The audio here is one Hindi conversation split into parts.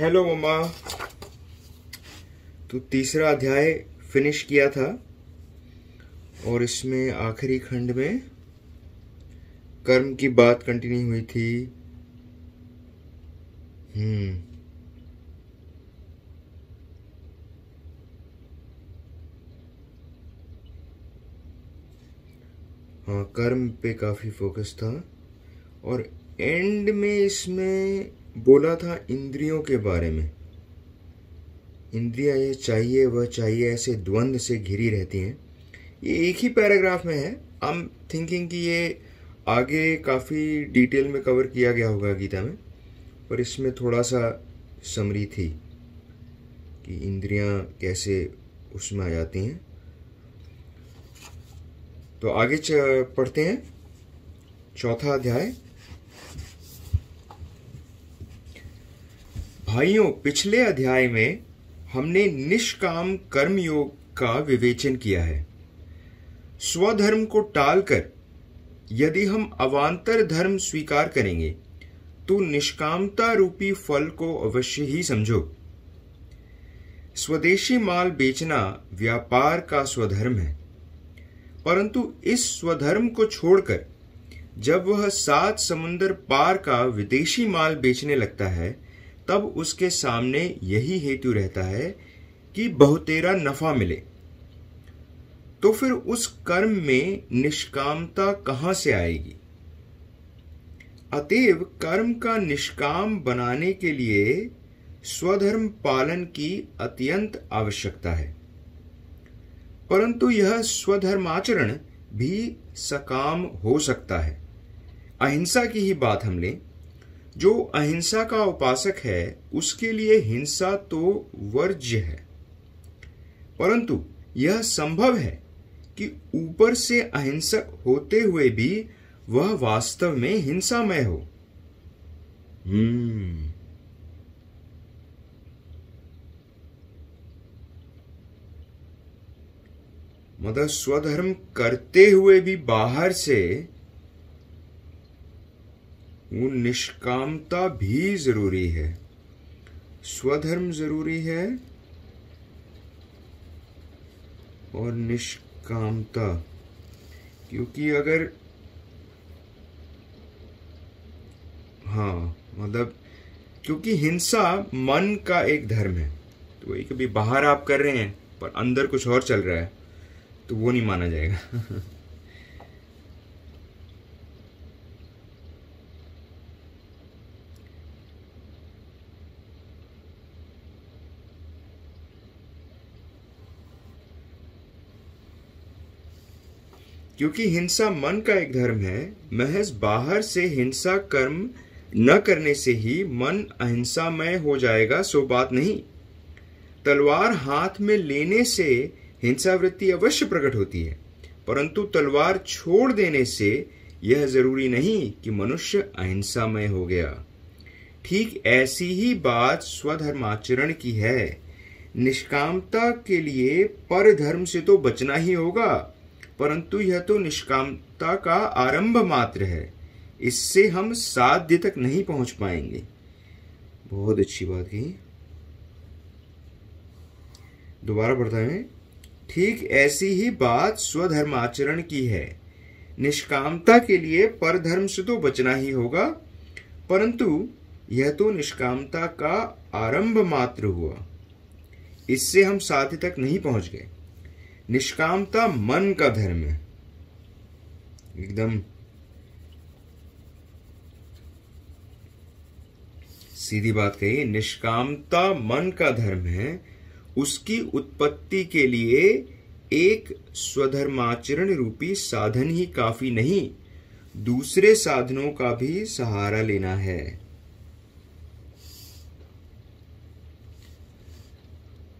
हेलो मम्मा तो तीसरा अध्याय फिनिश किया था और इसमें आखिरी खंड में कर्म की बात कंटिन्यू हुई थी। हम्म। हाँ कर्म पे काफ़ी फोकस था और एंड में इसमें बोला था इंद्रियों के बारे में। इंद्रिया ये चाहिए, वह चाहिए ऐसे द्वंद्व से घिरी रहती हैं। ये एक ही पैराग्राफ में है। आई एम थिंकिंग कि ये आगे काफ़ी डिटेल में कवर किया गया होगा गीता में। पर इसमें थोड़ा सा समरी थी कि इंद्रियाँ कैसे उसमें आ जाती हैं। तो आगे पढ़ते हैं। चौथा अध्याय। भाइयों, पिछले अध्याय में हमने निष्काम कर्म योग का विवेचन किया है। स्वधर्म को टालकर यदि हम अवांतर धर्म स्वीकार करेंगे तो निष्कामता रूपी फल को अवश्य ही समझो। स्वदेशी माल बेचना व्यापार का स्वधर्म है, परंतु इस स्वधर्म को छोड़कर जब वह सात समुद्र पार का विदेशी माल बेचने लगता है तब उसके सामने यही हेतु रहता है कि बहुतेरा नफा मिले। तो फिर उस कर्म में निष्कामता कहाँ से आएगी? अतएव कर्म का निष्काम बनाने के लिए स्वधर्म पालन की अत्यंत आवश्यकता है। परंतु यह स्वधर्माचरण भी सकाम हो सकता है। अहिंसा की ही बात हम लें। जो अहिंसा का उपासक है, उसके लिए हिंसा तो वर्ज्य है। परंतु यह संभव है कि ऊपर से अहिंसक होते हुए भी वह वास्तव में हिंसामय हो। हम्म। मतलब स्वधर्म करते हुए भी बाहर से वो निष्कामता भी ज़रूरी है। स्वधर्म ज़रूरी है और निष्कामता, क्योंकि अगर हाँ मतलब क्योंकि हिंसा मन का एक धर्म है तो वही कभी बाहर आप कर रहे हैं, पर अंदर कुछ और चल रहा है तो वो नहीं माना जाएगा। क्योंकि हिंसा मन का एक धर्म है, महज बाहर से हिंसा कर्म न करने से ही मन अहिंसामय हो जाएगा, सो बात नहीं। तलवार हाथ में लेने से हिंसा वृत्ति अवश्य प्रकट होती है, परंतु तलवार छोड़ देने से यह ज़रूरी नहीं कि मनुष्य अहिंसामय हो गया। ठीक ऐसी ही बात स्वधर्माचरण की है। निष्कामता के लिए पर धर्म से तो बचना ही होगा। परंतु यह तो निष्कामता का आरंभ मात्र है। इससे हम साध्य तक नहीं पहुँच पाएँगे। बहुत अच्छी बात कही। दोबारा पढ़ता है ठीक ऐसी ही बात स्वधर्माचरण की है। निष्कामता के लिए परधर्म से तो बचना ही होगा, परंतु यह तो निष्कामता का आरंभ मात्र हुआ। इससे हम साध्य तक नहीं पहुँच गए। निष्कामता मन का धर्म है। एकदम सीधी बात कही, निष्कामता मन का धर्म है, उसकी उत्पत्ति के लिए एक स्वधर्माचरण रूपी साधन ही काफ़ी नहीं, दूसरे साधनों का भी सहारा लेना है।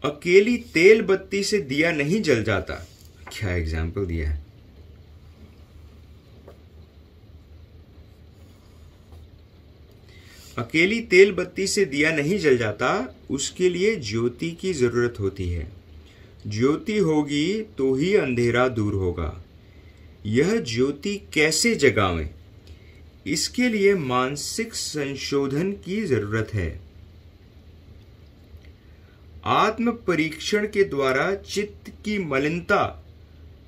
अकेली तेल बत्ती से दिया नहीं जल जाता। क्या एग्ज़ाम्पल दिया है? अकेली तेल बत्ती से दिया नहीं जल जाता, उसके लिए ज्योति की ज़रूरत होती है। ज्योति होगी तो ही अंधेरा दूर होगा। यह ज्योति कैसे जगावें? इसके लिए मानसिक संशोधन की ज़रूरत है। आत्म परीक्षण के द्वारा चित्त की मलिनता,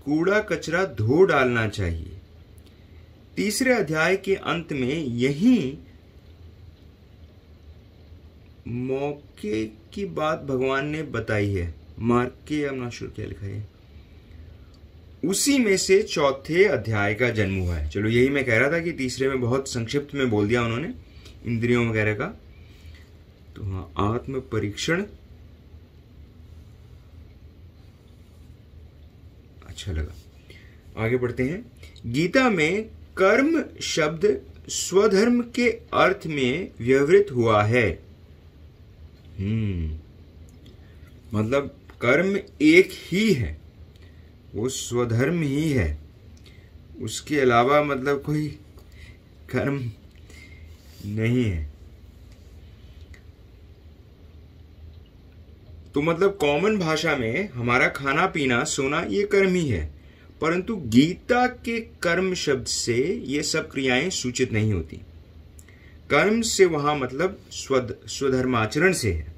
कूड़ा कचरा धो डालना चाहिए। तीसरे अध्याय के अंत में यही मौके की बात भगवान ने बताई है। मार्क के नॉट क्या लिखा है। उसी में से चौथे अध्याय का जन्म हुआ है। चलो यही मैं कह रहा था कि तीसरे में बहुत संक्षिप्त में बोल दिया उन्होंने, इंद्रियों वगैरह का। तो हाँ आत्म परीक्षण अच्छा लगा। आगे बढ़ते हैं। गीता में कर्म शब्द स्वधर्म के अर्थ में व्यवहित हुआ है। हम्म। मतलब कर्म एक ही है। वो स्वधर्म ही है। उसके अलावा मतलब कोई कर्म नहीं है। तो मतलब कॉमन भाषा में हमारा खाना पीना सोना ये कर्म ही है। परंतु गीता के कर्म शब्द से ये सब क्रियाएँ सूचित नहीं होती। कर्म से वहाँ मतलब स्वद स्वधर्माचरण से है।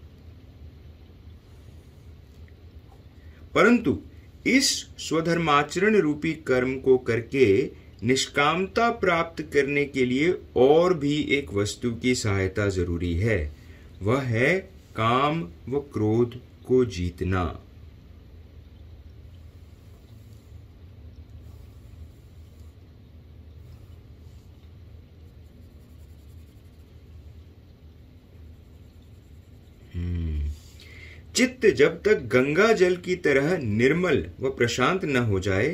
परंतु इस स्वधर्माचरण रूपी कर्म को करके निष्कामता प्राप्त करने के लिए और भी एक वस्तु की सहायता ज़रूरी है। वह है काम व क्रोध को जीतना। चित्त जब तक गंगा जल की तरह निर्मल व प्रशांत न हो जाए,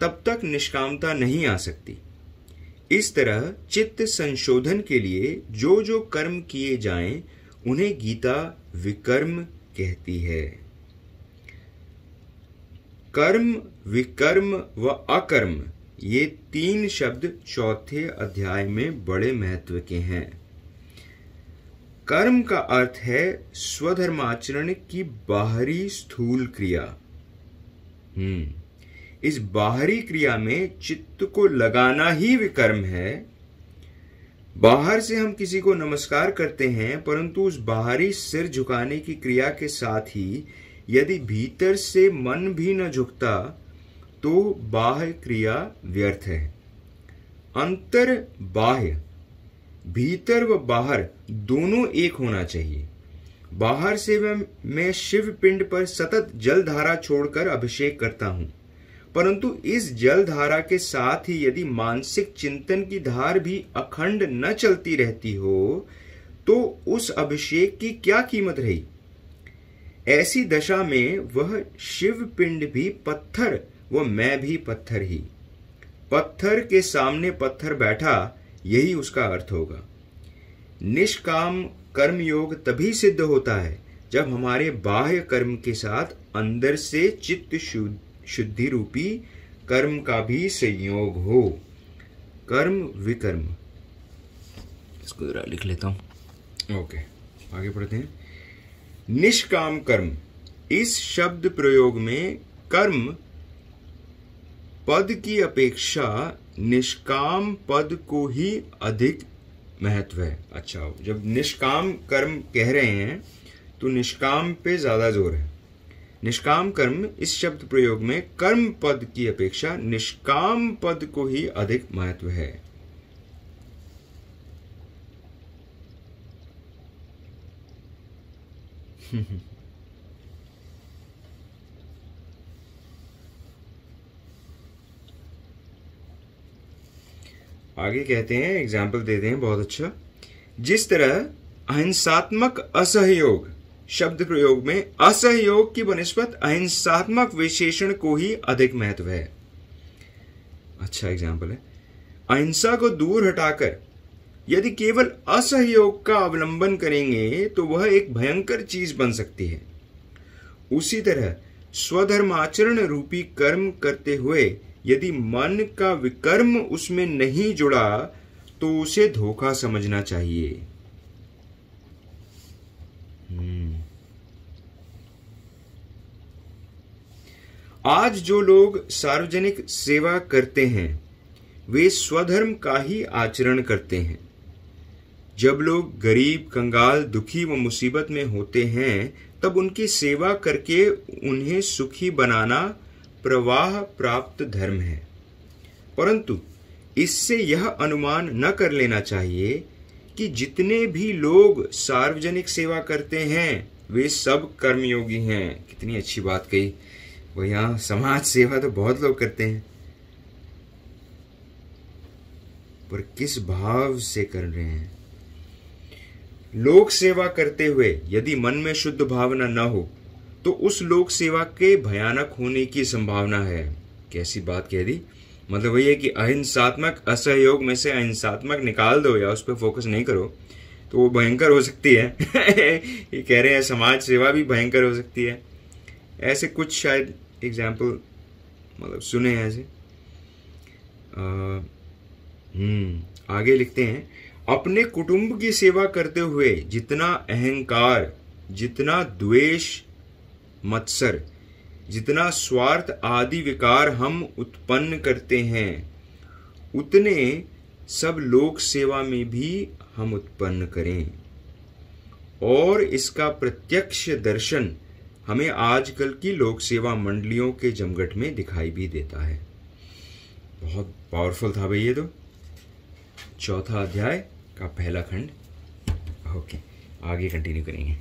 तब तक निष्कामता नहीं आ सकती इस तरह चित्त संशोधन के लिए जो जो कर्म किए जाएँ उन्हें गीता विकर्म कहती है। कर्म, विकर्म व अकर्म, ये तीन शब्द चौथे अध्याय में बड़े महत्व के हैं। कर्म का अर्थ है स्वधर्माचरण की बाहरी स्थूल क्रिया। हम्म इस बाहरी क्रिया में चित्त को लगाना ही विकर्म है बाहर से हम किसी को नमस्कार करते हैं, परंतु उस बाहरी सिर झुकाने की क्रिया के साथ ही यदि भीतर से मन भी न झुकता तो बाह्य क्रिया व्यर्थ है। अंतर बाह्य। भीतर व बाहर दोनों एक होना चाहिए। बाहर से मैं शिव पिंड पर सतत जल धारा छोड़कर अभिषेक करता हूँ। परंतु इस जल धारा के साथ ही यदि मानसिक चिंतन की धार भी अखंड न चलती रहती हो तो उस अभिषेक की क्या कीमत रही? ऐसी दशा में वह शिव पिंड भी पत्थर व मैं भी पत्थर ही। पत्थर के सामने पत्थर बैठा, यही उसका अर्थ होगा। निष्काम कर्म योग तभी सिद्ध होता है जब हमारे बाह्य कर्म के साथ अंदर से चित्त शुद्ध शुद्धि रूपी कर्म का भी संयोग हो। कर्म विकर्म। इसको जरा लिख लेता हूँ। ओके आगे पढ़ते हैं। निष्काम कर्म। इस शब्द प्रयोग में कर्म पद की अपेक्षा निष्काम पद को ही अधिक महत्व है। अच्छा जब निष्काम कर्म कह रहे हैं तो निष्काम पे ज़्यादा ज़ोर है। निष्काम कर्म इस शब्द प्रयोग में कर्म पद की अपेक्षा निष्काम पद को ही अधिक महत्व है। आगे कहते हैं एग्ज़ाम्पल देते हैं, बहुत अच्छा। जिस तरह अहिंसात्मक असहयोग शब्द प्रयोग में असहयोग की बनस्पत अहिंसात्मक विशेषण को ही अधिक महत्व है। अच्छा एग्ज़ाम्पल है। अहिंसा को दूर हटाकर यदि केवल असहयोग का अवलंबन करेंगे तो वह एक भयंकर चीज़ बन सकती है। उसी तरह स्वधर्माचरण रूपी कर्म करते हुए यदि मन का विकर्म उसमें नहीं जुड़ा तो उसे धोखा समझना चाहिए। आज जो लोग सार्वजनिक सेवा करते हैं, वे स्वधर्म का ही आचरण करते हैं। जब लोग गरीब, कंगाल, दुखी व मुसीबत में होते हैं, तब उनकी सेवा करके उन्हें सुखी बनाना प्रवाह प्राप्त धर्म है। परंतु इससे यह अनुमान न कर लेना चाहिए कि जितने भी लोग सार्वजनिक सेवा करते हैं, वे सब कर्मयोगी हैं। कितनी अच्छी बात कही। वो यहाँ समाज सेवा तो बहुत लोग करते हैं। पर किस भाव से कर रहे हैं? लोक सेवा करते हुए यदि मन में शुद्ध भावना न हो तो उस लोक सेवा के भयानक होने की संभावना है। कैसी बात कह दी? मतलब वही है कि अहिंसात्मक असहयोग में से अहिंसात्मक निकाल दो या उस पर फोकस नहीं करो तो वो भयंकर हो सकती है। ये कह रहे हैं, समाज सेवा भी भयंकर हो सकती है। ऐसे कुछ शायद एग्ज़ाम्पल मतलब सुने हैं ऐसे। हम्म आगे लिखते हैं। अपने कुटुंब की सेवा करते हुए जितना अहंकार, जितना द्वेष मत्सर जितना स्वार्थ आदि विकार हम उत्पन्न करते हैं, उतने सब लोक सेवा में भी हम उत्पन्न करें। और इसका प्रत्यक्ष दर्शन हमें आजकल की लोक सेवा मंडलियों के जमघट में दिखाई भी देता है। बहुत पावरफुल था भाई ये तो। चौथा अध्याय का पहला खंड। ओके आगे कंटिन्यू करेंगे।